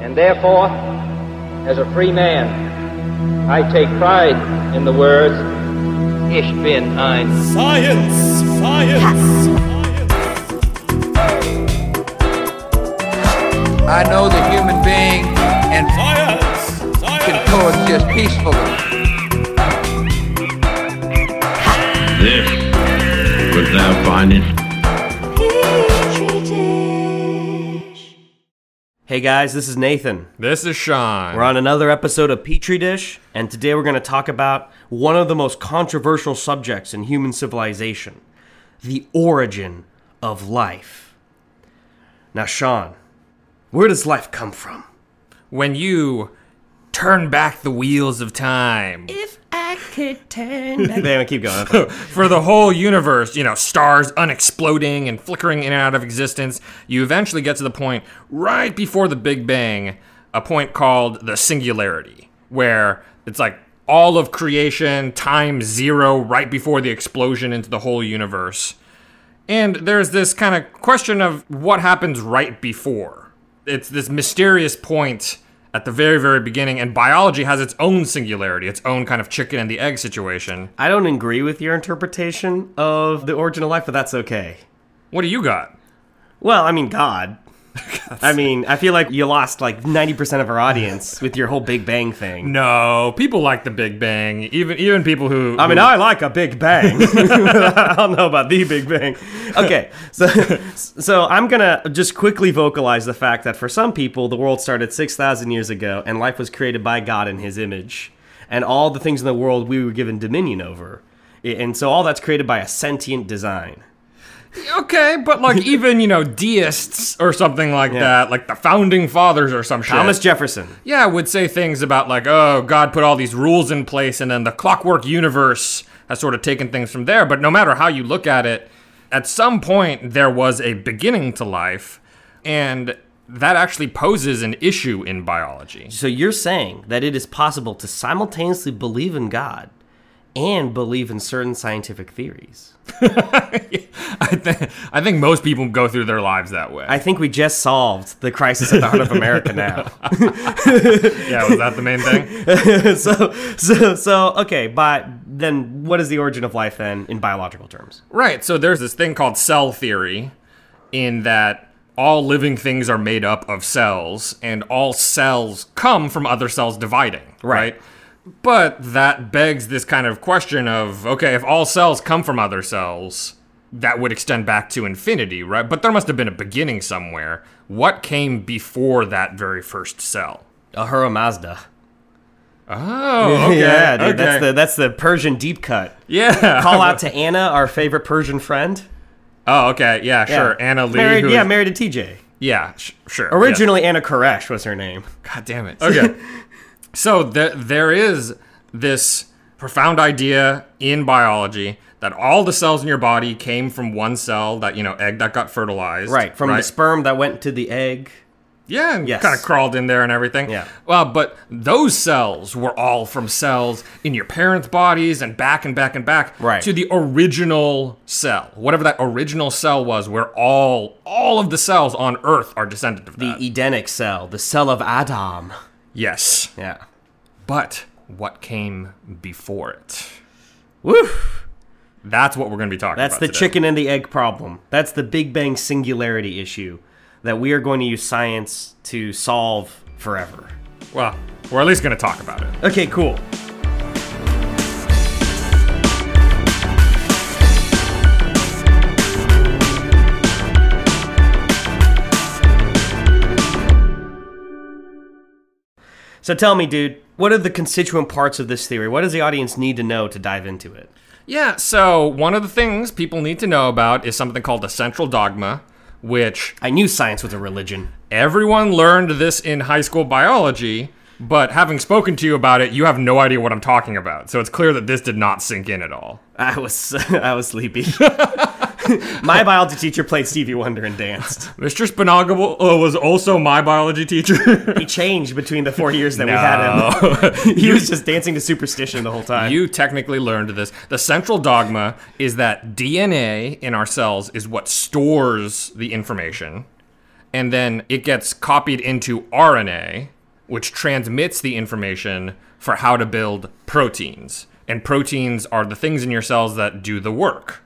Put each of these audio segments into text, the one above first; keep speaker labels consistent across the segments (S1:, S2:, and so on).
S1: And therefore, as a free man, I take pride in the words, Ich bin ein
S2: Science! Science!
S3: I know the human being and
S2: Science!
S3: can coexist peacefully.
S4: This was thou findest
S5: Hey guys, this is Nathan.
S6: This is Sean.
S5: We're on another episode of Petri Dish, and today we're going to talk about one of the most controversial subjects in human civilization the origin of life. Now, Sean, where does life come from?
S6: when you turn back the wheels of time
S5: If I could turn back. Damn, keep going.
S6: for the whole universe, you know, stars unexploding and flickering in and out of existence, you eventually get to the point right before the Big Bang, a point called the singularity, where it's like all of creation time zero right before the explosion into the whole universe. And there's this kind of question of what happens right before. It's this mysterious point at the very, very beginning, and biology has its own singularity, its own kind of chicken and the egg situation.
S5: I don't agree with your interpretation of the origin of life, but that's okay.
S6: What do you got?
S5: Well, I mean, God. I mean, I feel like you lost like 90% of our audience with your whole Big Bang thing.
S6: No, people like the Big Bang. Even even people who
S5: I mean,
S6: who-
S5: I like a Big Bang. I don't know about the Big Bang. Okay, so so I'm gonna just quickly vocalize the fact that for some people, the world started six thousand years ago, and life was created by God in His image, and all the things in the world we were given dominion over, and so all that's created by a sentient design.
S6: Okay, but like even you know deists or something like
S5: Yeah.
S6: that, like the founding fathers or some shit.
S5: Thomas Jefferson.
S6: yeah, would say things about like, oh, God put all these rules in place, and then the clockwork universe has sort of taken things from there. But no matter how you look at it, at some point there was a beginning to life, and that actually poses an issue in biology.
S5: So you're saying that it is possible to simultaneously believe in God and believe in certain scientific theories.
S6: I think I think most people go through their lives that way.
S5: I think we just solved the crisis at the heart of America now.
S6: yeah, was that the main thing?
S5: so, so, so, okay, but then what is the origin of life then in biological terms?
S6: Right. So there's this thing called cell theory, in that all living things are made up of cells, and all cells come from other cells dividing.
S5: Right.
S6: But that begs this kind of question of okay, if all cells come from other cells, that would extend back to infinity, right? But there must have been a beginning somewhere. What came before that very first cell?
S5: Ahura Mazda.
S6: Oh, okay.
S5: yeah, dude,
S6: okay.
S5: that's the that's the Persian deep cut.
S6: yeah.
S5: Call out to Anna, our favorite Persian friend.
S6: Oh, okay. Yeah, sure.
S5: Yeah.
S6: Anna Lee.
S5: married,
S6: who
S5: yeah,
S6: is-
S5: married to TJ.
S6: Yeah, sh- sure. yes.
S5: Originally, Anna Koresh was her name.
S6: God damn it. Okay. so th- there is this profound idea in biology that all the cells in your body came from one cell, that, you know, egg that got fertilized.
S5: Right, from the sperm that went to the egg.
S6: Yeah, and
S5: Yes.
S6: kind of crawled in there and everything.
S5: Yeah.
S6: Well, but those cells were all from cells in your parents' bodies and back and back and back
S5: Right.
S6: to the original cell. Whatever that original cell was, where all all of the cells on Earth are descended of
S5: The
S6: that.
S5: Edenic cell, the cell of Adam.
S6: Yes.
S5: Yeah.
S6: But what came before it?
S5: Woo!
S6: That's what we're going to be talking
S5: That's
S6: about.
S5: That's the
S6: today.
S5: chicken and the egg problem. That's the Big Bang singularity issue that we are going to use science to solve forever.
S6: Well, we're at least going to talk about it.
S5: Okay, cool. So tell me, dude, what are the constituent parts of this theory? What does the audience need to know to dive into it?
S6: Yeah, so one of the things people need to know about is something called the central dogma, which
S5: I knew science was a religion.
S6: everyone learned this in high school biology, but having spoken to you about it, you have no idea what I'm talking about. So it's clear that this did not sink in at all.
S5: I was I was sleepy. My biology teacher played Stevie Wonder and danced.
S6: Mr. Spinagle uh, was also my biology teacher.
S5: He changed between the four years that we had him. he was just dancing to superstition the whole time.
S6: You technically learned this. The central dogma is that DNA in our cells is what stores the information, and then it gets copied into RNA, which transmits the information for how to build proteins. And proteins are the things in your cells that do the work.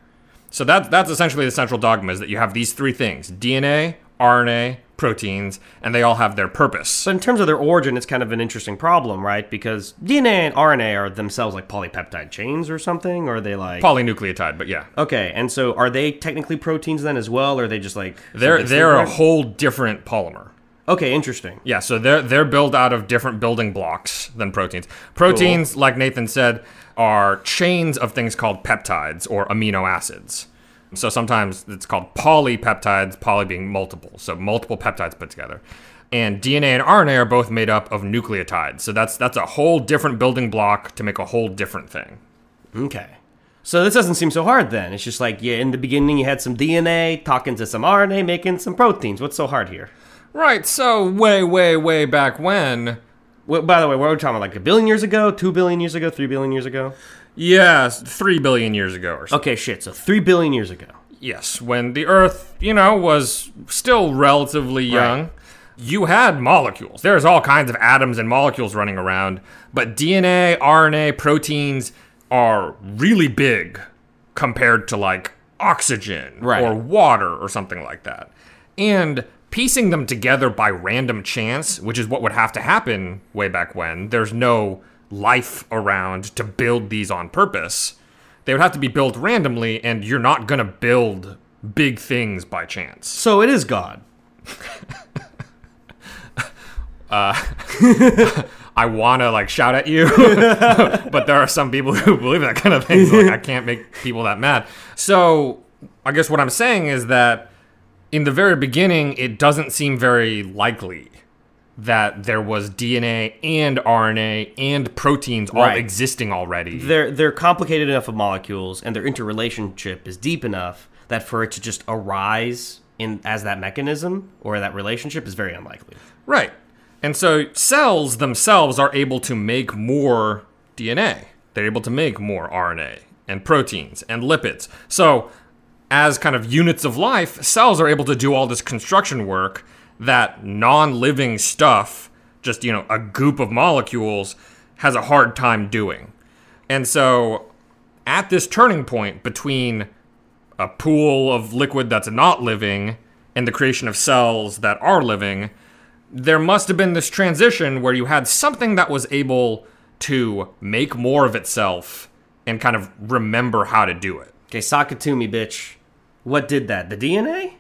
S6: So that's that's essentially the central dogma is that you have these three things: DNA, RNA, proteins, and they all have their purpose.
S5: But in terms of their origin, it's kind of an interesting problem, right? Because DNA and RNA are themselves like polypeptide chains or something, or are they like
S6: Polynucleotide, but yeah.
S5: okay? And so, are they technically proteins then as well, or are they just like
S6: They're
S5: something
S6: they're a
S5: separate?
S6: whole different polymer.
S5: Okay, interesting.
S6: Yeah, so they're they're built out of different building blocks than proteins. Proteins, like Nathan said, are chains of things called peptides or amino acids. So sometimes it's called polypeptides, poly being multiple, so multiple peptides put together. And DNA and RNA are both made up of nucleotides. So that's that's a whole different building block to make a whole different thing.
S5: Okay. So this doesn't seem so hard then. It's just like yeah, in the beginning you had some DNA talking to some RNA, making some proteins. What's so hard here?
S6: Right, so way, way, way back when,
S5: Well, by the way, what are we talking about? Like a billion years ago, two billion years ago, three billion years ago?
S6: yes, three billion years ago or so.
S5: Okay, shit. So three billion years ago.
S6: Yes, when the Earth, you know, was still relatively young, you had molecules. There's all kinds of atoms and molecules running around, but DNA, RNA, proteins are really big compared to like oxygen
S5: Right.
S6: or water or something like that. And piecing them together by random chance, which is what would have to happen way back when, there's no life around to build these on purpose. They would have to be built randomly, and you're not gonna build big things by chance.
S5: So it is God.
S6: Uh, I wanna like shout at you, but there are some people who believe that kind of thing. Like, I can't make people that mad. So I guess what I'm saying is that in the very beginning, it doesn't seem very likely that there was DNA and RNA and proteins all
S5: Right.
S6: existing already.
S5: They're they're complicated enough of molecules, and their interrelationship is deep enough that for it to just arise in as that mechanism or that relationship is very unlikely.
S6: Right. And so cells themselves are able to make more DNA. They're able to make more RNA and proteins and lipids. So, as kind of units of life, cells are able to do all this construction work that non living stuff, just, you know, a goop of molecules, has a hard time doing. And so, at this turning point between a pool of liquid that's not living and the creation of cells that are living, there must have been this transition where you had something that was able to make more of itself and kind of remember how to do it.
S5: Okay, me, bitch. What did that? The DNA?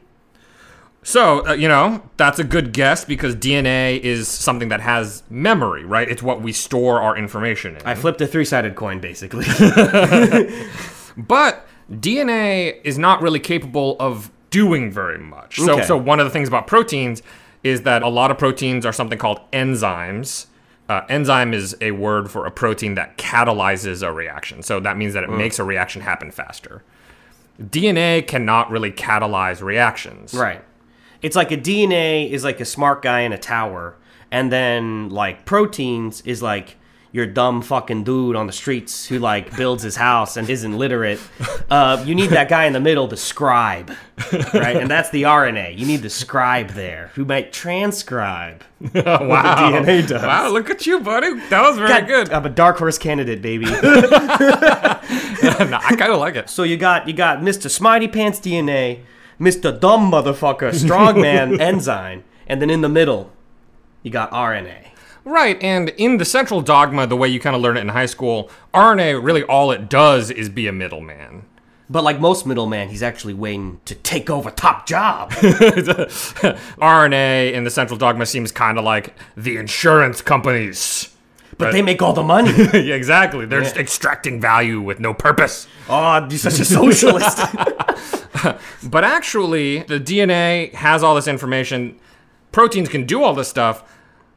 S6: So, uh, you know, that's a good guess because DNA is something that has memory, right? It's what we store our information in.
S5: I flipped a three-sided coin, basically.
S6: But DNA is not really capable of doing very much. So,
S5: Okay.
S6: so one of the things about proteins is that a lot of proteins are something called enzymes. Uh, enzyme is a word for a protein that catalyzes a reaction. So that means that it makes a reaction happen faster. DNA cannot really catalyze reactions.
S5: right. It's like a DNA is like a smart guy in a tower, and then like proteins is like your dumb fucking dude on the streets who like builds his house and isn't literate. Uh, you need that guy in the middle, the scribe, right? And that's the RNA. You need the scribe there who might transcribe.
S6: wow.
S5: DNA does.
S6: Wow, look at you, buddy. That was very
S5: God,
S6: good.
S5: I'm a dark horse candidate, baby.
S6: No, I kind of like it.
S5: So you got you got Mr. Smarty Pants DNA, Mr. Dumb Motherfucker Strongman Enzyme, and then in the middle, you got RNA.
S6: Right, and in the central dogma, the way you kind of learn it in high school, RNA really all it does is be a middleman.
S5: But like most middleman, he's actually waiting to take over top job.
S6: RNA in the central dogma seems kind of like the insurance companies.
S5: But they make all the money.
S6: yeah, exactly. They're just extracting value with no purpose.
S5: Oh, you're such a socialist.
S6: But actually, the DNA has all this information. Proteins can do all this stuff.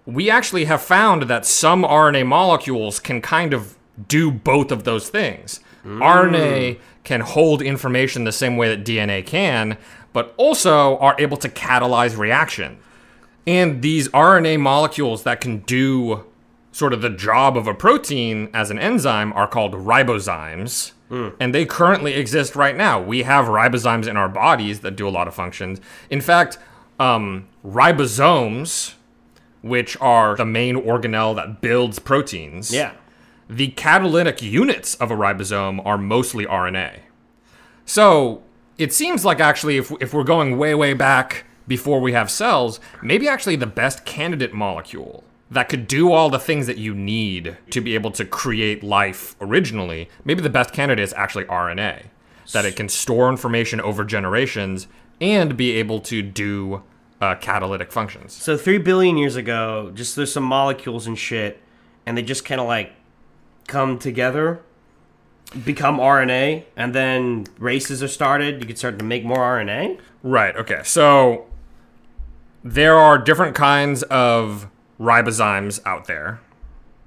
S6: We actually have found that some RNA molecules can kind of do both of those things. RNA can hold information the same way that DNA can, but also are able to catalyze reaction. And these RNA molecules that can do sort of the job of a protein as an enzyme are called ribozymes. And they currently exist right now. We have ribozymes in our bodies that do a lot of functions. In fact, um, ribosomes, which are the main organelle that builds proteins.
S5: Yeah.
S6: The catalytic units of a ribosome are mostly RNA. So it seems like actually, if, if we're going way, way back before we have cells, maybe actually the best candidate molecule that could do all the things that you need to be able to create life originally, maybe the best candidate is actually RNA. That it can store information over generations and be able to do uh, catalytic functions.
S5: So three billion years ago, just there's some molecules and shit, and they just kind of like come together, become RNA, and then races are started. You can start to make more RNA.
S6: Right. Okay. So there are different kinds of ribozymes out there.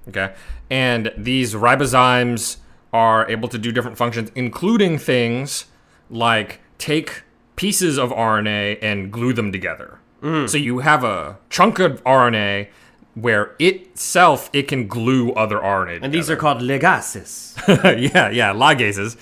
S6: Okay. And these ribozymes are able to do different functions, including things like take pieces of RNA and glue them together. Mm. So you have a chunk of RNA where itself it can glue other RNA.
S5: And these are called ligases.
S6: yeah, yeah, ligases.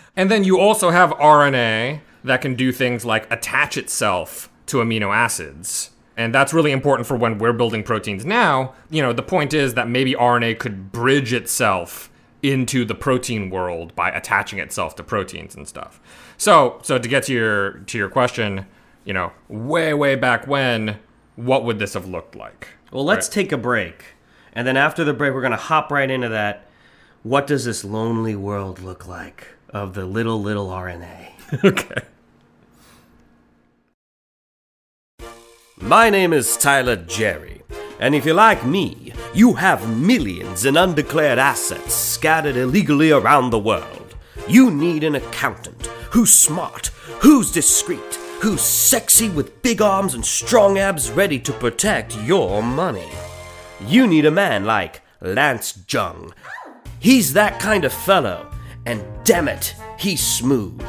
S6: and then you also have RNA that can do things like attach itself to amino acids. And that's really important for when we're building proteins now. You know, the point is that maybe RNA could bridge itself into the protein world by attaching itself to proteins and stuff. So, so to get to your to your question, you know, way way back when, what would this have looked like?
S5: Well, let's take a break. And then after the break, we're going to hop right into that. What does this lonely world look like of the little, little RNA?
S6: okay.
S5: My name is Tyler Jerry, and if you're like me, you have millions in undeclared assets scattered illegally around the world. You need an accountant who's smart, who's discreet, who's sexy with big arms and strong abs ready to protect your money. You need a man like Lance Jung. He's that kind of fellow, and damn it, he's smooth.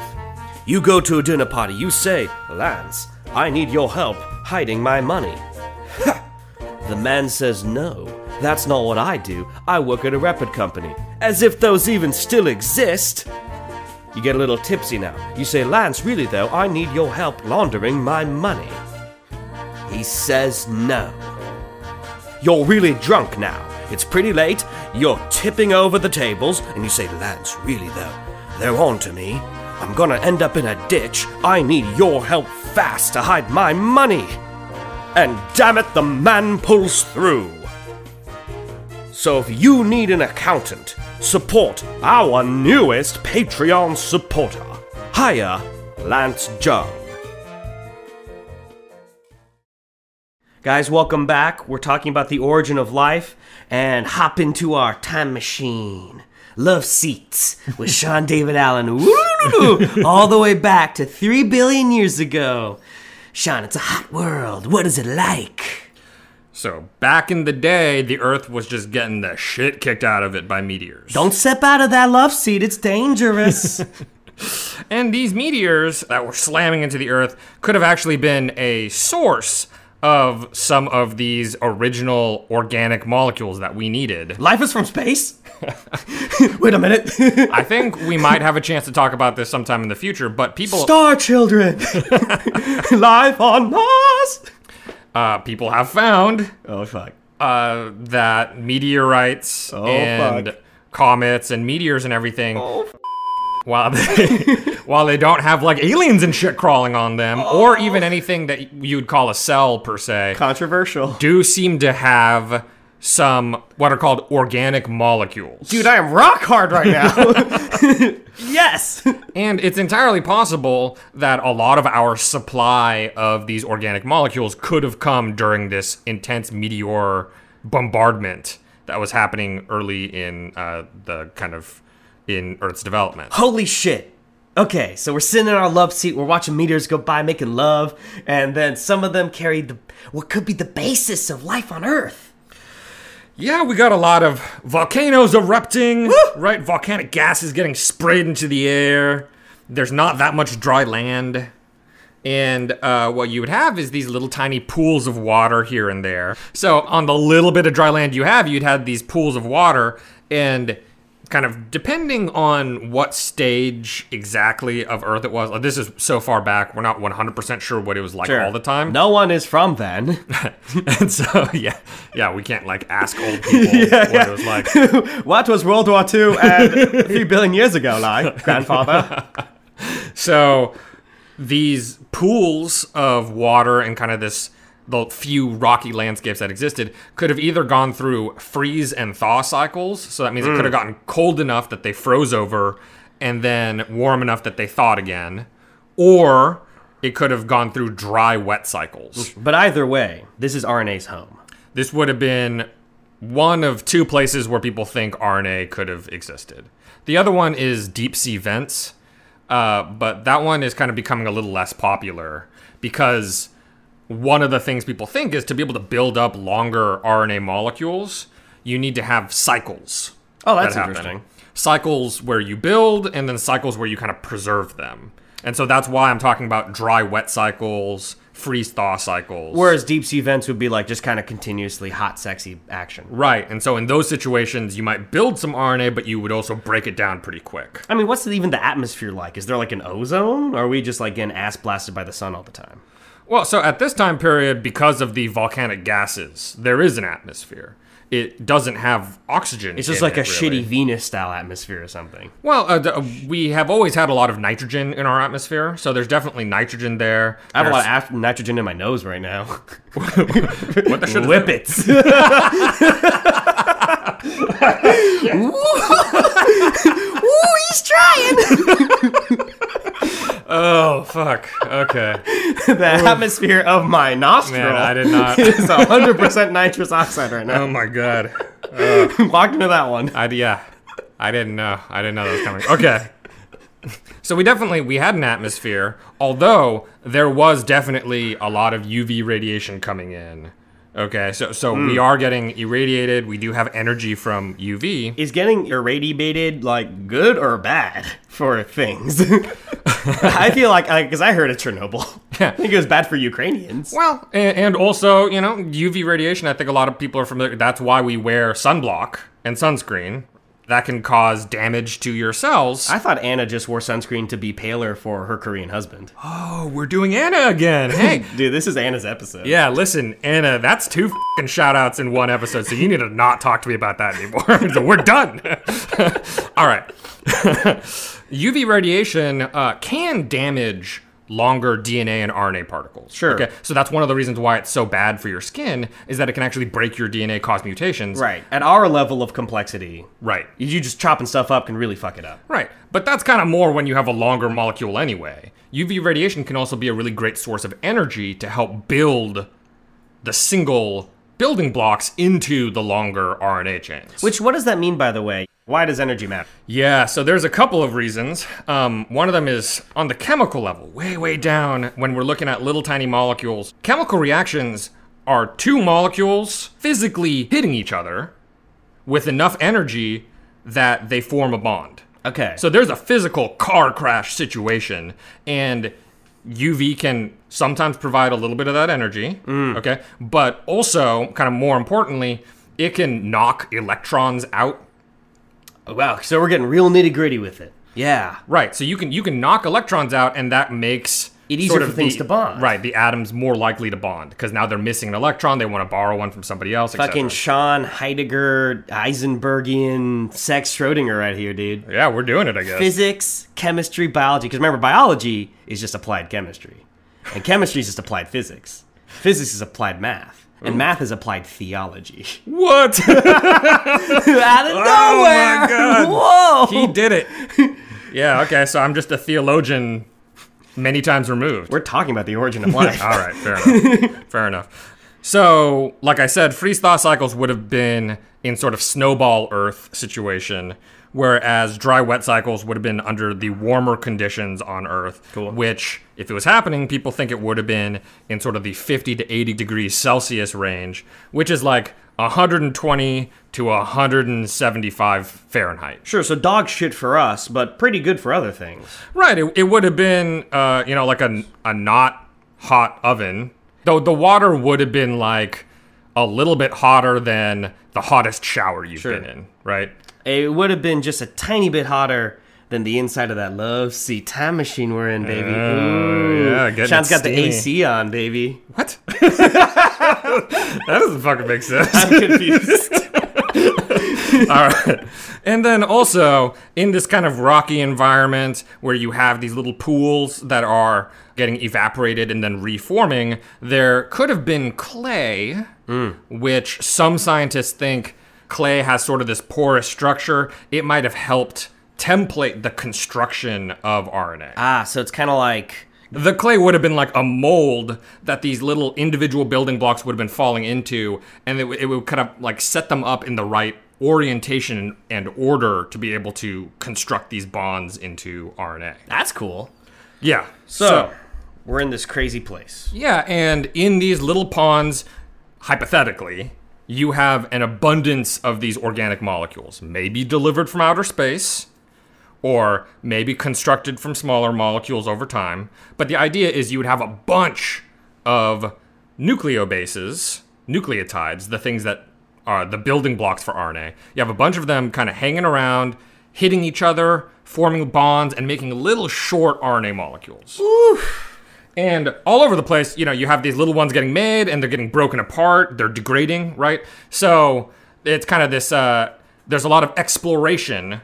S5: You go to a dinner party, you say, Lance, I need your help hiding my money. Ha! The man says, No, that's not what I do. I work at a record company. As if those even still exist. You get a little tipsy now. You say, Lance, really though, I need your help laundering my money. He says no. You're really drunk now. It's pretty late. You're tipping over the tables, and you say, Lance, really though, they're on to me. I'm gonna end up in a ditch. I need your help fast to hide my money. And damn it, the man pulls through. So if you need an accountant, support our newest Patreon supporter. Hire Lance Jung. Guys, welcome back. We're talking about the origin of life and hop into our time machine. Love Seats with Sean David Allen. All the way back to 3 billion years ago. Sean, it's a hot world. What is it like?
S6: So back in the day, the Earth was just getting the shit kicked out of it by meteors.
S5: Don't step out of that love seat, it's dangerous.
S6: And these meteors that were slamming into the Earth could have actually been a source of some of these original organic molecules that we needed.
S5: life is from space? Wait a minute.
S6: I think we might have a chance to talk about this sometime in the future, but people
S5: Star children. life on Mars.
S6: Uh, people have found
S5: Oh, fuck.
S6: uh, that meteorites and
S5: fuck.
S6: comets and meteors and everything, while they while they don't have like aliens and shit crawling on them, or even anything that you'd call a cell per se,
S5: Controversial.
S6: do seem to have some what are called organic molecules.
S5: Dude, I am rock hard right now. yes.
S6: And it's entirely possible that a lot of our supply of these organic molecules could have come during this intense meteor bombardment that was happening early in uh, the kind of in Earth's development.
S5: Holy shit. Okay, so we're sitting in our love seat, we're watching meteors go by making love, and then some of them carried the what could be the basis of life on Earth.
S6: Yeah, we got a lot of volcanoes erupting, right? Volcanic gases getting sprayed into the air. There's not that much dry land. And uh, what you would have is these little tiny pools of water here and there. So, on the little bit of dry land you have, you'd have these pools of water, and kind of depending on what stage exactly of Earth it was. Like, this is so far back, we're not 100% sure what it was like
S5: Sure.
S6: all the time.
S5: No one is from then.
S6: and so, yeah, yeah, we can't like ask old people what it was like.
S5: what was World War II and a few billion years ago like, grandfather?
S6: So these pools of water and kind of this the few rocky landscapes that existed could have either gone through freeze and thaw cycles. So that means it could have gotten cold enough that they froze over and then warm enough that they thawed again. Or it could have gone through dry wet cycles.
S5: But either way, this is RNA's home.
S6: This would have been one of two places where people think RNA could have existed. The other one is deep sea vents, uh, but that one is kind of becoming a little less popular because one of the things people think is to be able to build up longer RNA molecules, you need to have cycles.
S5: Oh, that's
S6: that
S5: interesting.
S6: Cycles where you build, and then cycles where you kind of preserve them. And so that's why I'm talking about dry wet cycles, freeze thaw cycles.
S5: Whereas deep sea vents would be like just kind of continuously hot, sexy action.
S6: Right. And so in those situations, you might build some RNA, but you would also break it down pretty quick.
S5: I mean, what's even the atmosphere like? Is there like an ozone? Or are we just like getting ass blasted by the sun all the time?
S6: Well, so at this time period, because of the volcanic gases, there is an atmosphere. It doesn't have oxygen.
S5: It's just like a
S6: really.
S5: shitty Venus style atmosphere or something.
S6: Well, uh, we have always had a lot of nitrogen in our atmosphere, so there's definitely nitrogen there.
S5: I have a lot of nitrogen in my nose right now.
S6: what the shit is that?
S5: Ooh, he's trying.
S6: Oh fuck. Okay.
S5: the atmosphere of my nostril
S6: Man, I did not.
S5: is 100% nitrous oxide right now.
S6: Oh my god.
S5: Walked into that one.
S6: I yeah. I didn't know. I didn't know that was coming. Okay. So we definitely we had an atmosphere, although there was definitely a lot of UV radiation coming in. Okay, so so we hmm. are getting irradiated. We do have energy from UV.
S5: Is getting irradiated like good or bad for things? I feel like because I heard of Chernobyl.
S6: Yeah.
S5: I think it was bad for Ukrainians.
S6: Well, and, and also, you know, UV radiation, I think a lot of people are familiar. That's why we wear sunblock and sunscreen. That can cause damage to your cells.
S5: I thought Anna just wore sunscreen to be paler for her Korean husband.
S6: oh, we're doing Anna again. Hey.
S5: Dude, this is Anna's episode.
S6: yeah, listen, Anna, that's two fucking shout outs in one episode, so you need to not talk to me about that anymore. so we're done. All right. UV radiation uh, can damage longer DNA and RNA particles.
S5: Sure.
S6: Okay. So that's one of the reasons why it's so bad for your skin is that it can actually break your DNA, cause mutations.
S5: Right. At our level of complexity,
S6: Right.
S5: you just chopping stuff up can really fuck it up.
S6: Right. But that's kind of more when you have a longer molecule anyway. UV radiation can also be a really great source of energy to help build the single building blocks into the longer RNA chains.
S5: Which, what does that mean, by the way? Why does energy matter?
S6: Yeah, so there's a couple of reasons. Um, one of them is on the chemical level, way, way down when we're looking at little tiny molecules. Chemical reactions are two molecules physically hitting each other with enough energy that they form a bond.
S5: Okay.
S6: So there's a physical car crash situation, and UV can sometimes provide a little bit of that energy. Mm. Okay. But also, kind of more importantly, it can knock electrons out Oh,
S5: wow. So we're getting real nitty gritty with it. Yeah.
S6: Right. So you can you can knock electrons out, and that makes
S5: It easier
S6: sort
S5: for
S6: of
S5: things
S6: the-
S5: to bond.
S6: Right. The atoms more likely to bond because now they're missing an electron. They want to borrow one from somebody else.
S5: Fucking. Sean Heidegger, Heisenbergian, sex Schrodinger right here, dude.
S6: yeah, we're doing it. I guess.
S5: Physics, chemistry, biology. Because remember, biology is just applied chemistry, and chemistry is just applied physics. Physics is applied math, and math is applied theology.
S6: what?
S5: Out of
S6: Oh my God.
S5: Whoa!
S6: he did it. Yeah. Okay. So I'm just a theologian, many times removed.
S5: We're talking about the origin of life.
S6: All right, fair enough. fair enough. So, like I said, freeze thaw cycles would have been in sort of snowball Earth situation, whereas dry wet cycles would have been under the warmer conditions on Earth.
S5: Cool.
S6: Which, if it was happening, people think it would have been in sort of the 50 to 80 degrees Celsius range, which is like 120 to 175 Fahrenheit.
S5: Sure, so dog shit for us, but pretty good for other things.
S6: Right. It, it would have been, uh, you know, like a, a not hot oven. Though the water would have been like a little bit hotter than the hottest shower you've
S5: Sure.
S6: been in, right?
S5: It would have been just a tiny bit hotter than the inside of that love seat time machine we're in, baby. Oh, Ooh.
S6: yeah, getting
S5: Sean's got the. AC on, baby.
S6: What? that doesn't fucking make sense.
S5: I'm confused.
S6: All right. And then also in this kind of rocky environment where you have these little pools that are getting evaporated and then reforming, there could have been clay, mm. which some scientists think clay has sort of this porous structure. It might have helped template the construction of RNA.
S5: ah, so it's kind of like
S6: The clay would have been like a mold that these little individual building blocks would have been falling into, and it, would- it would kind of like set them up in the right orientation and order to be able to construct these bonds into RNA.
S5: that's cool.
S6: Yeah.
S5: So, we're in this crazy place.
S6: yeah, and in these little ponds, hypothetically, you have an abundance of these organic molecules, maybe delivered from outer space, or maybe constructed from smaller molecules over time. But the idea is you would have a bunch of nucleobases, nucleotides, the things that are the building blocks for RNA. You have a bunch of them kind of hanging around, hitting each other, forming bonds, and making little short RNA molecules. And all over the place, you know, you have these little ones getting made and they're getting broken apart, they're degrading, right? So it's kind of this, uh, there's a lot of exploration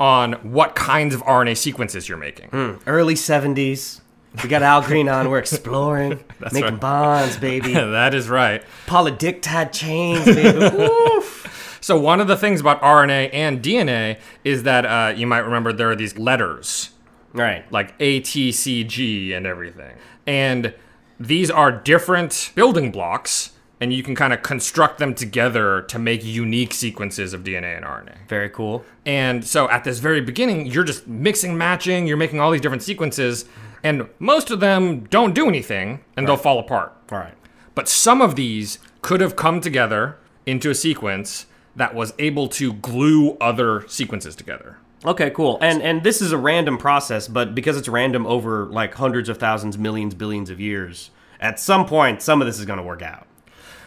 S6: on what kinds of RNA sequences you're making.
S5: Early 70s. We got Al Green on. We're exploring, making
S6: right.
S5: bonds, baby.
S6: that is right.
S5: Polydictide chains, baby.
S6: So one of the things about RNA and DNA is that uh, you might remember there are these letters
S5: right.
S6: like A, T, C, G, and everything. And these are different building blocks, and you can kind of construct them together to make unique sequences of DNA and RNA.
S5: Very cool.
S6: And so at this very beginning, you're just mixing, matching, you're making all these different sequences, and most of them don't do anything, and they'll fall apart.
S5: All right.
S6: But some of these could have come together into a sequence that was able to glue other sequences together.
S5: Okay, cool. And and this is a random process, but because it's random over like hundreds of thousands, millions, billions of years, at some point some of this is going to work out.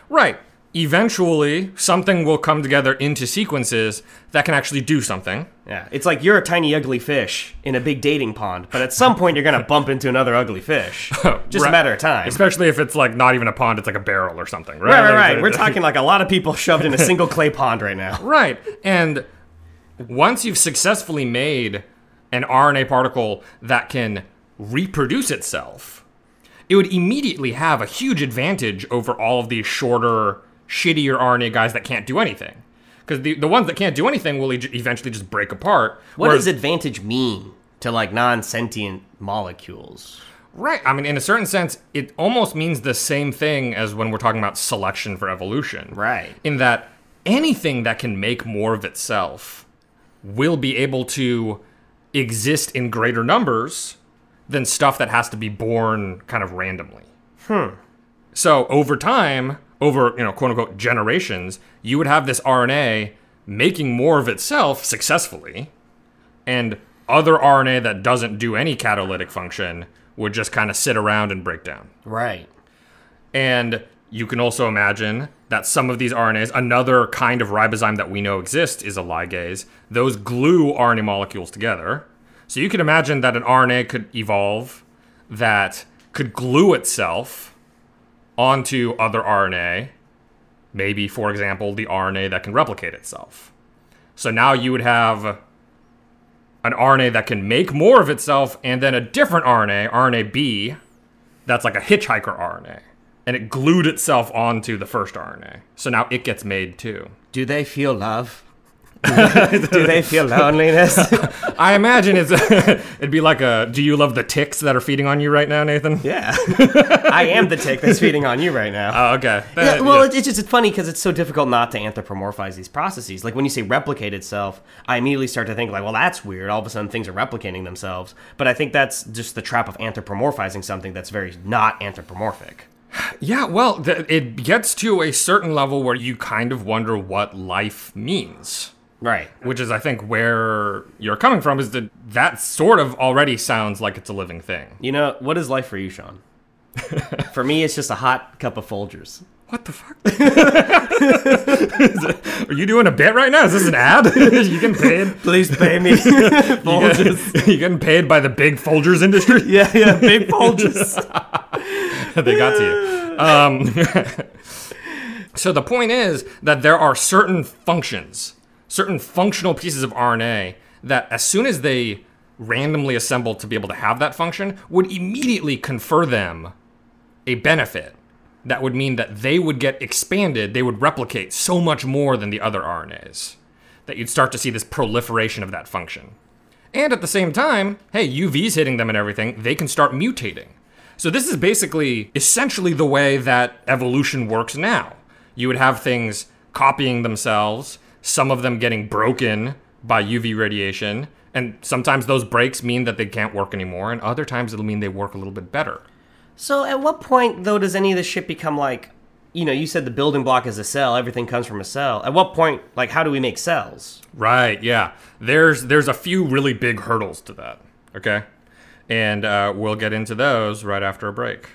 S6: Right. Eventually, something will come together into sequences that can actually do something.
S5: Yeah. It's like you're a tiny ugly fish in a big dating pond, but at some point you're going to bump into another ugly fish. Just a
S6: Right.
S5: matter of time.
S6: Especially if it's like not even a pond, it's like a barrel or something, right?
S5: Right, right, right. We're talking like a lot of people shoved in a single clay pond right now.
S6: Right. And once you've successfully made an RNA particle that can reproduce itself, it would immediately have a huge advantage over all of these shorter, shittier RNA guys that can't do anything. Because the, the ones that can't do anything will e- eventually just break apart.
S5: What
S6: whereas-
S5: does advantage mean to like non-sentient molecules?
S6: Right. I mean, in a certain sense, it almost means the same thing as when we're talking about selection for evolution.
S5: Right.
S6: In that anything that can make more of itself will be able to exist in greater numbers than stuff that has to be born kind of randomly. Hmm. So over time, over, you know, quote unquote generations, you would have this RNA making more of itself successfully and other RNA that doesn't do any catalytic function would just kind of sit around and break down.
S5: Right.
S6: And you can also imagine that some of these RNAs, another kind of ribozyme that we know exists is a ligase. Those glue RNA molecules together. So you can imagine that an RNA could evolve that could glue itself onto other RNA. Maybe, for example, the RNA that can replicate itself. So now you would have an RNA that can make more of itself, and then a different RNA, RNA B, that's like a hitchhiker RNA. And it glued itself onto the first RNA. So now it gets made too.
S5: Do they feel love? Do they feel loneliness?
S6: I imagine it's it'd be like a do you love the ticks that are feeding on you right now, Nathan?
S5: yeah. I am the tick that's feeding on you right now.
S6: Oh, okay.
S5: Yeah, well,
S6: yeah.
S5: it's, it's just it's funny because it's so difficult not to anthropomorphize these processes. Like when you say replicate itself, I immediately start to think like, well, that's weird. All of a sudden, things are replicating themselves. But I think that's just the trap of anthropomorphizing something that's very not anthropomorphic.
S6: Yeah, well, th- it gets to a certain level where you kind of wonder what life means.
S5: Right.
S6: Which is, I think, where you're coming from is that that sort of already sounds like it's a living thing.
S5: You know what is life for you, Sean? for me, it's just a hot cup of Folgers.
S6: What the fuck? It- are you doing a bit right now? Is this an ad? you getting paid?
S5: Please pay me.
S6: You
S5: Folgers.
S6: get- you getting paid by the big Folgers industry?
S5: yeah, yeah, big Folgers.
S6: they got to you. Um, so the point is that there are certain functions, certain functional pieces of RNA that, as soon as they randomly assemble to be able to have that function, would immediately confer them a benefit. That would mean that they would get expanded, they would replicate so much more than the other RNAs, that you'd start to see this proliferation of that function. And at the same time, hey, UV's hitting them and everything, they can start mutating. So this is basically essentially the way that evolution works now. You would have things copying themselves, some of them getting broken by UV radiation, and sometimes those breaks mean that they can't work anymore, and other times it'll mean they work a little bit better.
S5: So at what point though does any of this shit become like you know, you said the building block is a cell, everything comes from a cell. At what point like how do we make cells?
S6: Right, yeah. There's there's a few really big hurdles to that. Okay? And uh, we'll get into those right after a break.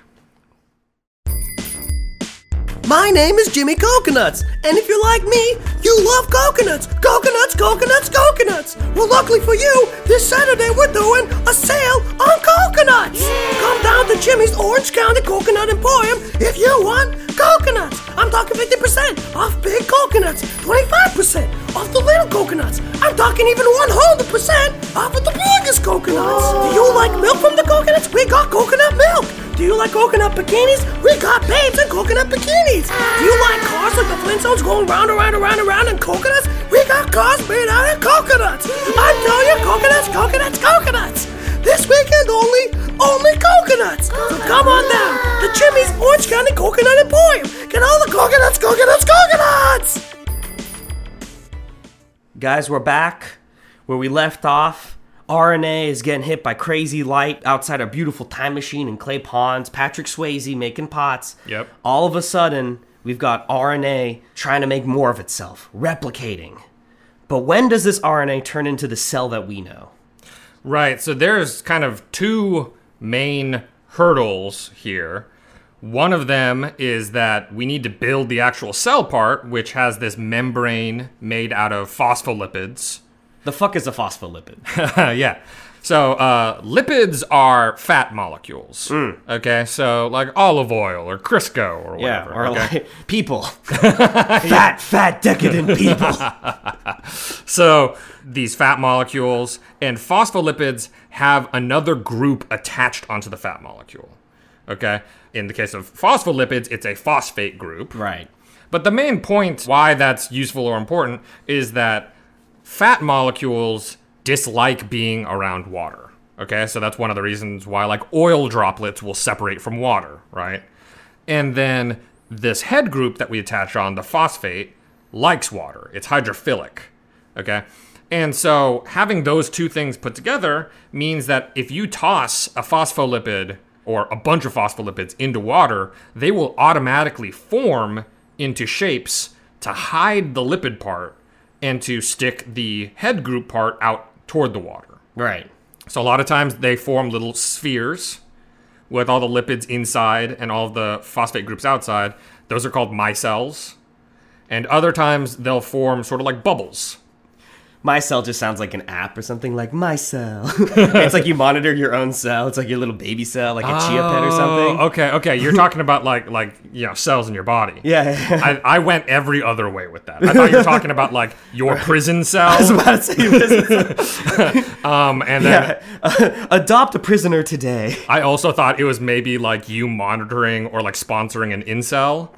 S7: My name is Jimmy Coconuts, and if you're like me, you love coconuts. Coconuts, coconuts, coconuts. Well, luckily for you, this Saturday we're doing a sale on coconuts. Come down to Jimmy's Orange County Coconut Emporium if you want coconuts. I'm talking 50% off big coconuts, 25% off the little coconuts. I'm talking even 100% off of the biggest coconuts. Do you like milk from the coconuts? We got coconut milk. Do you like coconut bikinis? We got babes in coconut bikinis. Do you like cars like the Flintstones going round and round and round and round in coconuts? We got cars made out of coconuts. I tell you, coconuts, coconuts, coconuts. This weekend only, only coconuts. So oh, come on down to Jimmy's Orange County Coconut Emporium. Get all the coconuts, coconuts, coconuts.
S5: Guys, we're back where we left off. RNA is getting hit by crazy light outside our beautiful time machine in Clay Ponds. Patrick Swayze making pots.
S6: Yep.
S5: All of a sudden, we've got RNA trying to make more of itself, replicating. But when does this RNA turn into the cell that we know?
S6: Right. So there's kind of two main hurdles here. One of them is that we need to build the actual cell part, which has this membrane made out of phospholipids.
S5: The fuck is a phospholipid?
S6: yeah. So uh, lipids are fat molecules. Okay. So like olive oil or Crisco or
S5: yeah,
S6: whatever.
S5: or
S6: okay?
S5: like people. fat, fat, decadent people.
S6: So these fat molecules and phospholipids have another group attached onto the fat molecule. Okay? In the case of phospholipids, it's a phosphate group.
S5: right.
S6: But the main point why that's useful or important is that fat molecules dislike being around water. Okay? So that's one of the reasons why like oil droplets will separate from water, right? And then this head group that we attach on, the phosphate, likes water. It's hydrophilic. Okay? And so having those two things put together means that if you toss a phospholipid or a bunch of phospholipids into water, they will automatically form into shapes to hide the lipid part and to stick the head group part out toward the water.
S5: Right.
S6: So a lot of times they form little spheres with all the lipids inside and all the phosphate groups outside. Those are called micelles. And other times they'll form sort of like bubbles.
S5: My cell just sounds like an app or something like my cell. it's like you monitor your own cell. It's like your little baby cell, like a chia pet or something.
S6: Oh, okay, okay. You're talking about like like you know cells in your body.
S5: Yeah.
S6: I, I went every other way with that. I thought you were talking about like your prison
S5: I was
S6: cell.
S5: about to say this.
S6: Um, and then
S5: yeah. Adopt a prisoner today.
S6: I also thought it was maybe like you monitoring or like sponsoring an incel.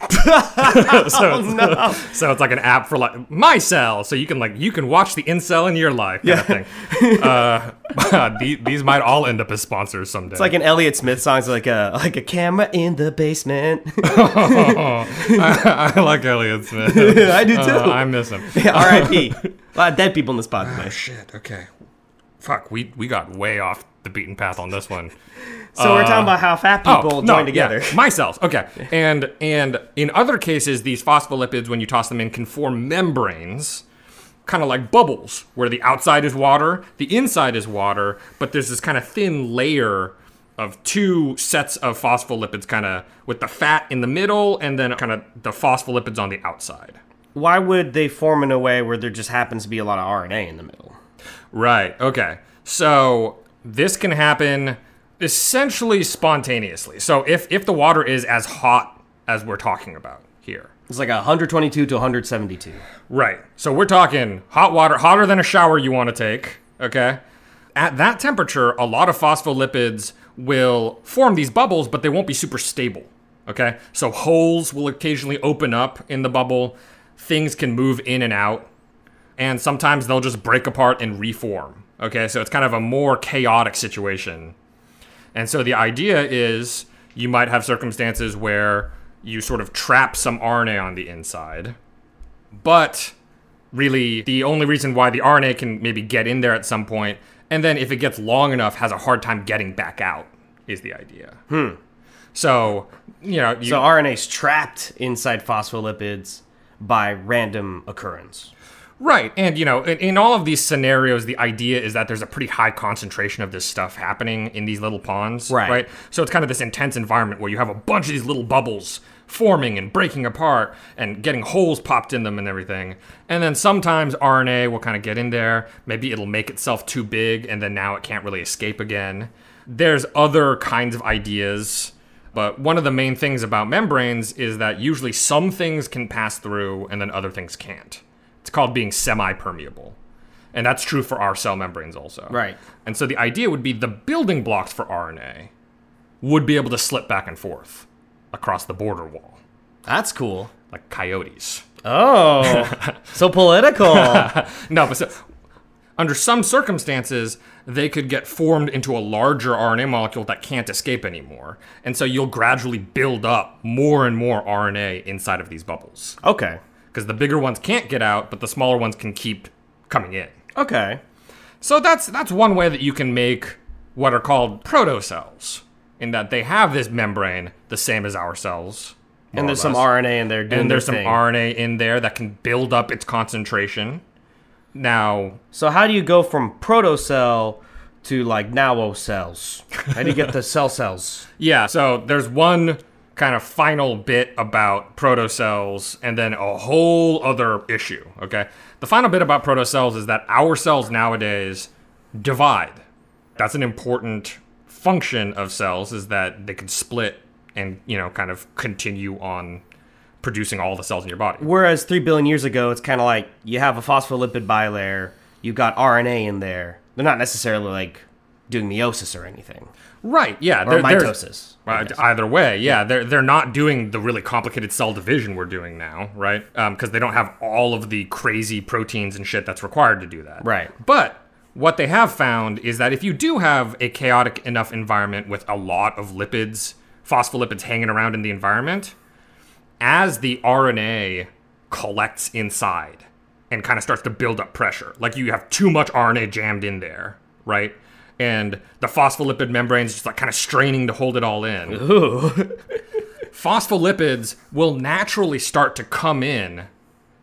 S6: so, it's,
S5: no.
S6: so it's like an app for like my cell, so you can like you can watch the incel in your life kind of thing. Uh, the- these might all end up as sponsors someday.
S5: It's like an Elliott Smith song. It's like a like a camera in the basement.
S6: I, I like Elliott Smith.
S5: I do too.
S6: Uh, I miss him.
S5: R.I.P. A lot of dead people in this pod today.
S6: Shit. Okay. Fuck. We we got way off the beaten path on this one.
S5: So we're talking about how fat people
S6: Oh,
S5: join
S6: no,
S5: together.
S6: Yeah, my cells. Okay. And and in other cases, these phospholipids, when you toss them in, can form membranes, kind of like bubbles, where the outside is water, the inside is water, but there's this kind of thin layer of two sets of phospholipids, kind of with the fat in the middle and then kind of the phospholipids on the outside.
S5: Why would they form in a way where there just happens to be a lot of RNA in the middle?
S6: Right. Okay. So this can happen essentially spontaneously. So if if the water is as hot as we're talking about here.
S5: It's like 122 to 172.
S6: Right. So we're talking hot water, hotter than a shower you want to take, okay? At that temperature, a lot of phospholipids will form these bubbles, but they won't be super stable, okay? So holes will occasionally open up in the bubble, things can move in and out, and sometimes they'll just break apart and reform, okay? So it's kind of a more chaotic situation. And so the idea is you might have circumstances where you sort of trap some RNA on the inside, but really the only reason why the RNA can maybe get in there at some point, and then if it gets long enough, has a hard time getting back out, is the idea. Hmm. So, you know, you,
S5: So RNA's trapped inside phospholipids by random occurrence.
S6: Right. And, you know, in, in all of these scenarios, the idea is that there's a pretty high concentration of this stuff happening in these little ponds.
S5: Right.
S6: Right. So it's kind of this intense environment where you have a bunch of these little bubbles forming and breaking apart and getting holes popped in them and everything. And then sometimes RNA will kind of get in there. Maybe it'll make itself too big and then now it can't really escape again. There's other kinds of ideas. But one of the main things about membranes is that usually some things can pass through and then other things can't. It's called being semi permeable. And that's true for our cell membranes also.
S5: Right.
S6: And so the idea would be the building blocks for RNA would be able to slip back and forth across the border wall,
S5: That's cool.
S6: like coyotes.
S5: Oh, so political.
S6: No, but so, under some circumstances, they could get formed into a larger RNA molecule that can't escape anymore. And so you'll gradually build up more and more RNA inside of these bubbles.
S5: Okay.
S6: Because the bigger ones can't get out, but the smaller ones can keep coming in.
S5: Okay.
S6: So that's that's one way that you can make what are called protocells, in that they have this membrane the same as our cells.
S5: And there's some. RNA in there doing
S6: and there's some
S5: thing.
S6: RNA in there that can build up its concentration. Now,
S5: So how do you go from protocell to like now cells? How do you get the cell cells?
S6: yeah, so there's one kind of final bit about protocells and then a whole other issue, okay? The final bit about protocells is that our cells nowadays divide. That's an important function of cells is that they can split and, you know, kind of continue on producing all the cells in your body.
S5: Whereas three billion years ago, it's kind of like you have a phospholipid bilayer, you've got RNA in there. They're not necessarily like doing meiosis or anything,
S6: Right, yeah.
S5: or mitosis. Guess.
S6: either way, yeah, they're they're not doing the really complicated cell division we're doing now, right? Um, because they don't have all of the crazy proteins and shit that's required to do that.
S5: Right.
S6: But what they have found is that if you do have a chaotic enough environment with a lot of lipids, phospholipids hanging around in the environment, as the RNA collects inside and kind of starts to build up pressure, like you have too much RNA jammed in there, right? And the phospholipid membrane's just like kind of straining to hold it all in. Phospholipids will naturally start to come in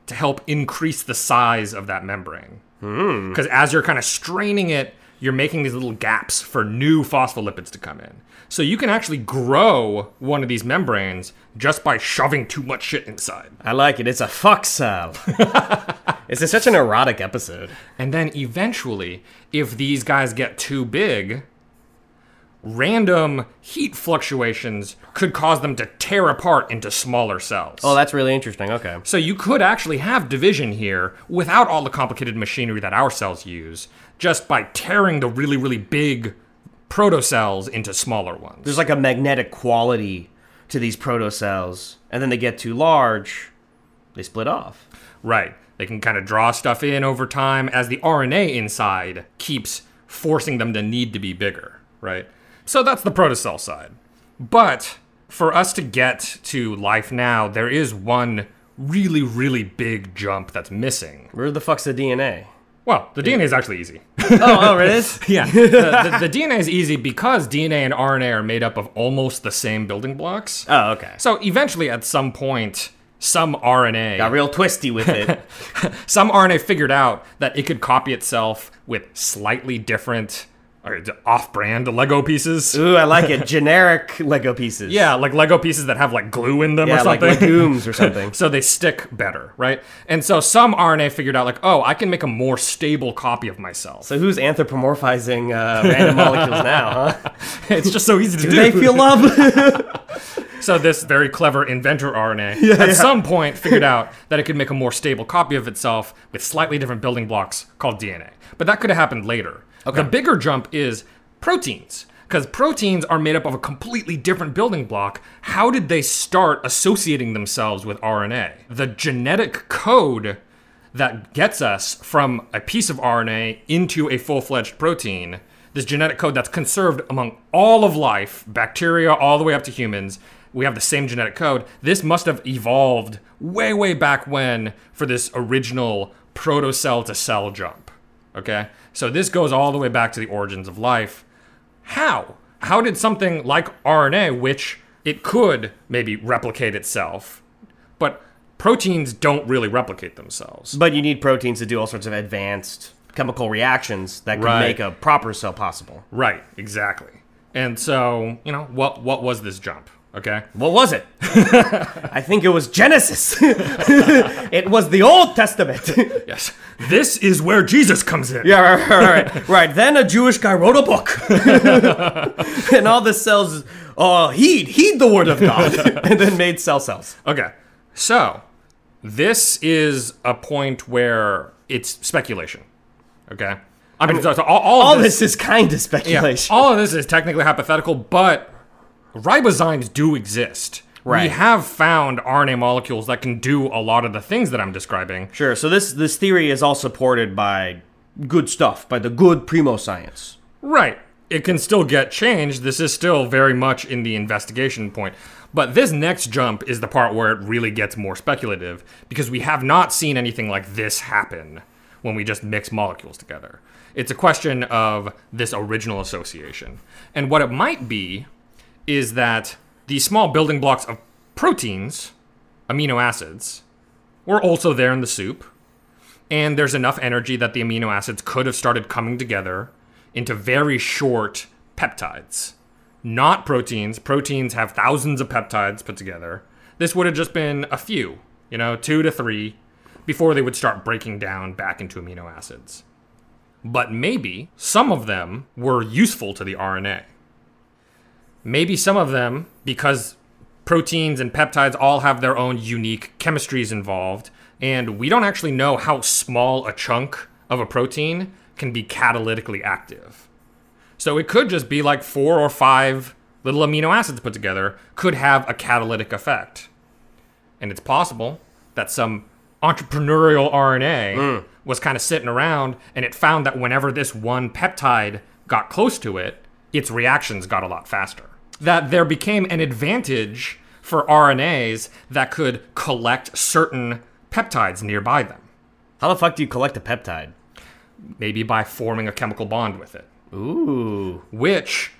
S6: to help increase the size of that membrane. Hmm. Because as you're kind of straining it, you're making these little gaps for new phospholipids to come in. So you can actually grow one of these membranes just by shoving too much shit inside.
S5: I like it. It's a fuck cell. it's such an erotic episode.
S6: And then eventually, if these guys get too big, random heat fluctuations could cause them to tear apart into smaller cells.
S5: Oh, that's really interesting. Okay.
S6: So you could actually have division here without all the complicated machinery that our cells use, just by tearing the really, really big protocells into smaller ones.
S5: There's like a magnetic quality to these protocells, and then they get too large, they split off.
S6: Right. They can kind of draw stuff in over time as the RNA inside keeps forcing them to need to be bigger, right? So that's the protocell side. But for us to get to life now, there is one really, really big jump that's missing.
S5: Where the fuck's the DNA?
S6: Well, the DNA is actually easy.
S5: oh, oh, it is?
S6: yeah. The, the, the DNA is easy because DNA and RNA are made up of almost the same building blocks.
S5: Oh, okay.
S6: So eventually, at some point, some RNA
S5: Got real twisty with it.
S6: some RNA figured out that it could copy itself with slightly different or off-brand Lego pieces.
S5: Ooh, I like it. Generic Lego pieces.
S6: Yeah, like Lego pieces that have like glue in them or
S5: Yeah, like
S6: something.
S5: legumes or something.
S6: so they stick better, right? And so some RNA figured out like, oh, I can make a more stable copy of myself.
S5: So who's anthropomorphizing uh, random molecules now, huh?
S6: it's just so easy to do.
S5: Do they feel love?
S6: So this very clever inventor RNA at some point figured out that it could make a more stable copy of itself with slightly different building blocks called DNA. But that could have happened later. The bigger jump is proteins. Because proteins are made up of a completely different building block. How did they start associating themselves with RNA? The genetic code that gets us from a piece of RNA into a full fledged protein, this genetic code that's conserved among all of life, bacteria all the way up to humans, we have the same genetic code. This must have evolved way, way back when for this original proto cell to cell jump. Okay? So this goes all the way back to the origins of life. How? How did something like RNA, which it could maybe replicate itself, but proteins don't really replicate themselves?
S5: but you need proteins to do all sorts of advanced chemical reactions that can
S6: Right.
S5: make a proper cell possible.
S6: Right, exactly. And so, you know, what what was this jump? Okay.
S5: What was it? I think it was Genesis. it was the Old Testament.
S6: Yes. This is where Jesus comes in.
S5: yeah, right, right, right, right. Then a Jewish guy wrote a book, and all the cells, oh, heed, heed the word of God, and then made cell cells.
S6: Okay. So, this is a point where it's speculation. Okay. I mean, all, all,
S5: All this is kind of speculation.
S6: yeah, all of this is technically hypothetical, but ribozymes do exist. We have found RNA molecules that can do a lot of the things that I'm describing.
S5: Sure. So this this theory is all supported by good stuff, by the good primo science.
S6: Right. It can still get changed. This is still very much in the investigation point. But this next jump is the part where it really gets more speculative because we have not seen anything like this happen when we just mix molecules together. It's a question of this original association. And what it might be is that the small building blocks of proteins, amino acids, were also there in the soup and there's enough energy that the amino acids could have started coming together into very short peptides. Not proteins. Proteins have thousands of peptides put together. This would have just been a few, you know, two to three, before they would start breaking down back into amino acids. But maybe some of them were useful to the RNA. Maybe some of them, because proteins and peptides all have their own unique chemistries involved, and we don't actually know how small a chunk of a protein can be catalytically active. So it could just be like four or five little amino acids put together could have a catalytic effect. And it's possible that some entrepreneurial RNA mm. was kind of sitting around and it found that whenever this one peptide got close to it, its reactions got a lot faster. That there became an advantage for RNAs that could collect certain peptides nearby them,
S5: How the fuck do you collect a peptide?
S6: maybe by forming a chemical bond with it.
S5: Ooh.
S6: which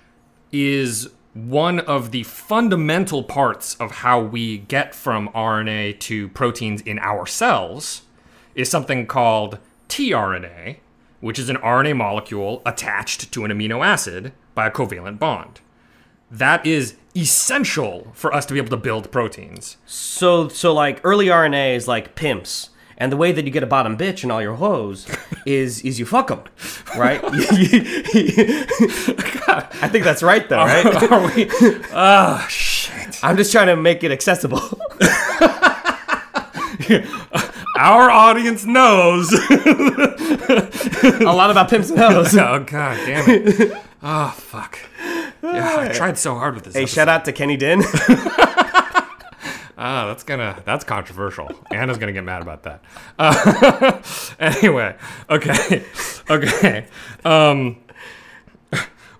S6: is one of the fundamental parts of how we get from RNA to proteins in our cells is something called tRNA, which is an RNA molecule attached to an amino acid by a covalent bond. That is essential for us to be able to build proteins.
S5: So so like early RNA is like pimps. And the way that you get a bottom bitch and all your hoes is is you fuck them, right? I think that's right though, right?
S6: Are we? Ah, shit.
S5: I'm just trying to make it accessible.
S6: Our audience knows.
S5: a lot about pimps and hoes.
S6: oh god damn it. Oh fuck. Yeah, I tried so hard with this.
S5: Hey, shout out to Kenny Din.
S6: Ah, that's gonna that's controversial. Anna's gonna get mad about that. Uh, anyway, okay, okay. Um,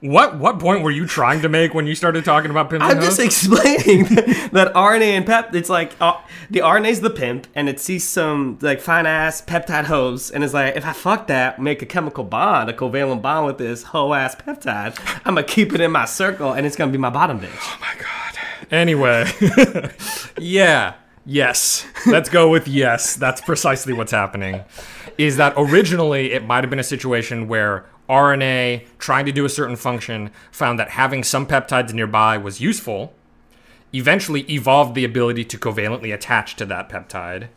S6: what what point were you trying to make when you started talking about pimp?
S5: I'm just explaining that, that RNA and pep. It's like uh, the RNA's the pimp, and it sees some like fine ass peptide hoes, and it's like if I fuck that, make a chemical bond, a covalent bond with this hoe ass peptide, I'm gonna keep it in my circle, and it's gonna be my bottom bitch. Oh my god.
S6: Anyway, yeah, yes. Let's go with yes. That's precisely what's happening. Is that originally it might have been a situation where RNA trying to do a certain function found that having some peptides nearby was useful, eventually evolved the ability to covalently attach to that peptide,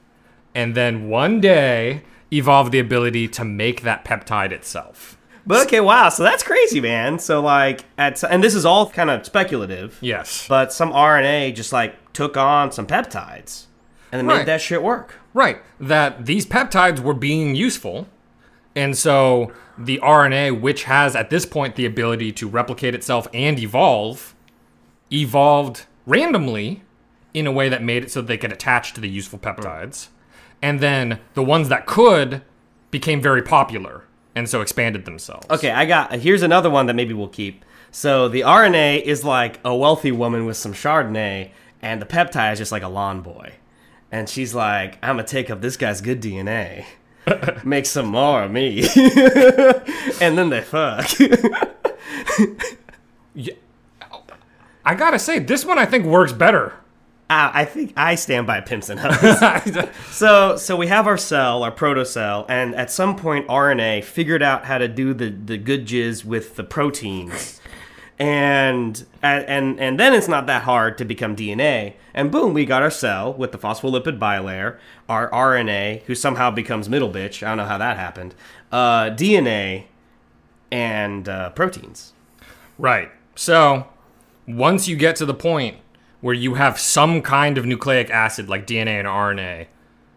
S6: and then one day evolved the ability to make that peptide itself.
S5: But okay, wow. So that's crazy, man. So like, at and this is all kind of speculative.
S6: Yes.
S5: But some RNA just like took on some peptides, and then
S6: Right.
S5: made that shit work.
S6: Right. That these peptides were being useful. And so the RNA, which has at this point the ability to replicate itself and evolve, evolved randomly in a way that made it so they could attach to the useful peptides. And then the ones that could became very popular and so expanded themselves.
S5: Okay, I got. Here's another one that maybe we'll keep. So the RNA is like a wealthy woman with some Chardonnay, and the peptide is just like a lawn boy. And she's like, I'm gonna take up this guy's good DNA, make some more of me, and then they fuck.
S6: I gotta say, this one I think works better.
S5: I I think I stand by pimps and hoes. so so we have our cell, our protocell, and at some point RNA figured out how to do the, the good jizz with the proteins. And and and then it's not that hard to become DNA. And boom, we got our cell with the phospholipid bilayer, our RNA, who somehow becomes middle bitch. I don't know how that happened. Uh, DNA and uh, proteins.
S6: Right. So, once you get to the point where you have some kind of nucleic acid like DNA and RNA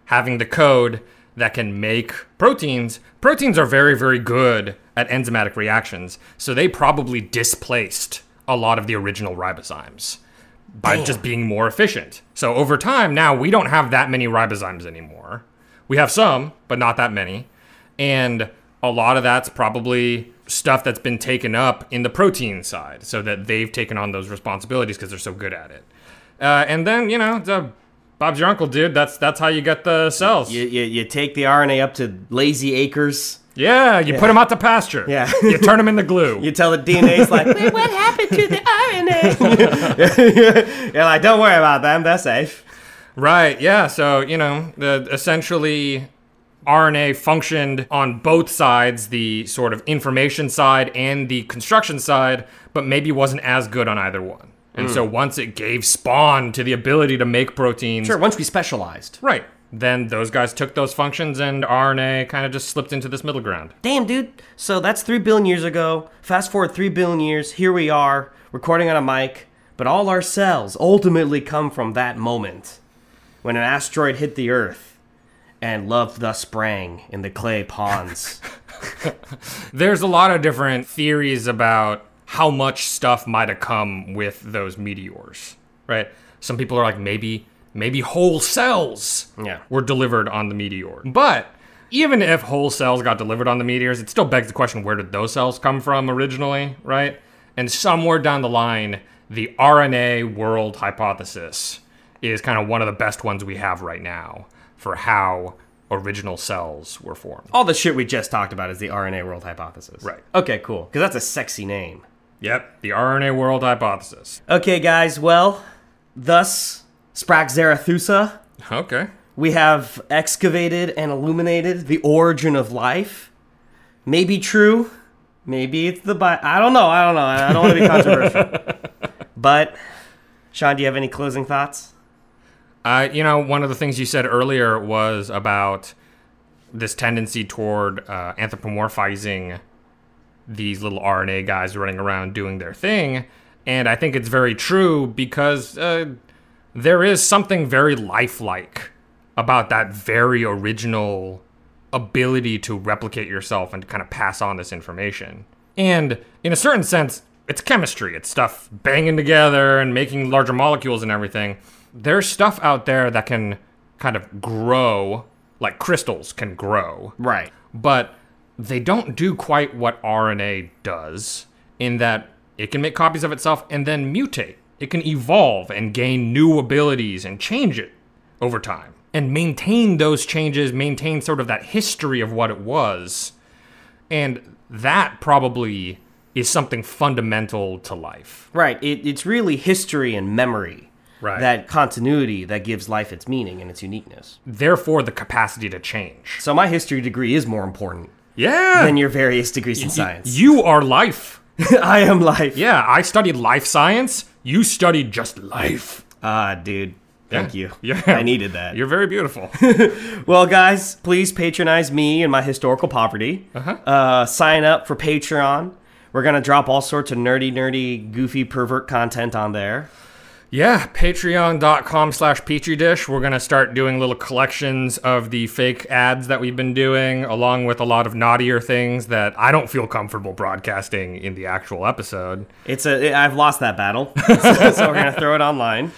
S6: having the code that can make proteins, proteins are very, very good at enzymatic reactions. So, they probably displaced a lot of the original ribozymes by just being more efficient. So, over time, now we don't have that many ribozymes anymore. We have some, but not that many. And a lot of that's probably stuff that's been taken up in the protein side so that they've taken on those responsibilities because they're so good at it. Uh, and then, you know, the, Bob's your uncle, dude. That's that's how you get the cells.
S5: You, you, you take the RNA up to lazy acres.
S6: Yeah, you put them out to pasture.
S5: Yeah.
S6: you turn them into glue.
S5: You tell the DNA's like, "Wait, what happened to the RNA? You're like, don't worry about them, they're safe.
S6: Right. Yeah. So you know, the essentially RNA functioned on both sides, the sort of information side and the construction side, but maybe wasn't as good on either one. And hmm. so once it gave spawn to the ability to make proteins,
S5: Sure, once we specialized.
S6: right, then those guys took those functions and RNA kind of just slipped into this middle ground.
S5: Damn, dude. So that's 3 billion years ago. Fast forward 3 billion years, here we are, recording on a mic, but all our cells ultimately come from that moment when an asteroid hit the Earth and love thus sprang in the clay ponds.
S6: There's a lot of different theories about how much stuff might have come with those meteors, right? Some people are like maybe maybe whole cells
S5: Yeah.
S6: were delivered on the meteor. But even if whole cells got delivered on the meteors, it still begs the question where did those cells come from originally, right? And somewhere down the line, the RNA world hypothesis is kind of one of the best ones we have right now for how original cells were formed.
S5: all the shit we just talked about is the RNA world hypothesis.
S6: Right.
S5: Okay, cool. Because that's a sexy name.
S6: Yep, the RNA world hypothesis.
S5: Okay, guys, well, thus sprach Zarathustra.
S6: Okay.
S5: We have excavated and illuminated the origin of life. Maybe true, maybe it's the Bible. I don't know. I don't know. I don't want to be controversial. but, Sean, do you have any closing thoughts?
S6: Uh, you know, one of the things you said earlier was about this tendency toward uh, anthropomorphizing these little RNA guys running around doing their thing. And I think it's very true because uh, there is something very lifelike about that very original ability to replicate yourself and to kind of pass on this information. And in a certain sense, it's chemistry. It's stuff banging together and making larger molecules and everything. There's stuff out there that can kind of grow, like crystals can grow
S5: Right.
S6: but they don't do quite what RNA does in that it can make copies of itself and then mutate. It can evolve and gain new abilities and change it over time and maintain those changes, maintain sort of that history of what it was. And that probably is something fundamental to life.
S5: Right. It, it's really history and memory.
S6: Right.
S5: That continuity that gives life its meaning and its uniqueness.
S6: Therefore, the capacity to change.
S5: So my history degree is more important
S6: Yeah.
S5: than your various degrees in
S6: Y-
S5: science.
S6: You are life.
S5: I am life.
S6: Yeah, I studied life science. You studied just life.
S5: Ah, dude. Thank
S6: Yeah.
S5: you.
S6: Yeah.
S5: I needed that.
S6: You're very beautiful.
S5: Well, guys, please patronize me and my historical poverty. Uh-huh. sign up for Patreon. We're gonna drop all sorts of nerdy, nerdy, goofy, pervert content on there.
S6: Yeah, patreon.com slash petri dish. We're going to start doing little collections of the fake ads that we've been doing, along with a lot of naughtier things that I don't feel comfortable broadcasting in the actual episode.
S5: It's a. I've lost that battle, so, so we're gonna throw it online.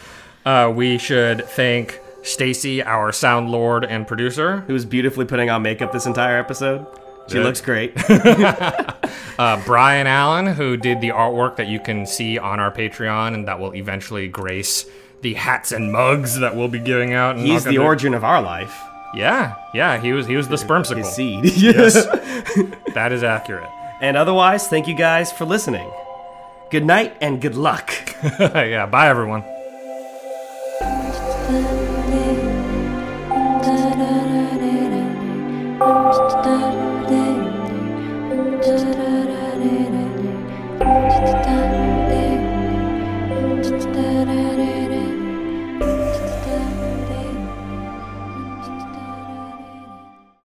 S6: Uh, we should thank Stacy, our sound lord and producer.
S5: who's beautifully putting on makeup this entire episode? She
S6: Good.
S5: looks great.
S6: Uh, Brian Allen, who did the artwork that you can see on our Patreon and that will eventually grace the hats and mugs that we'll be giving out. and
S5: He's the
S6: kinds
S5: origin of our life.
S6: Yeah, yeah, he was he was the spermsicle.
S5: His seed.
S6: Yes, that is accurate.
S5: And otherwise, thank you guys for listening. Good night and good luck.
S6: yeah, bye everyone.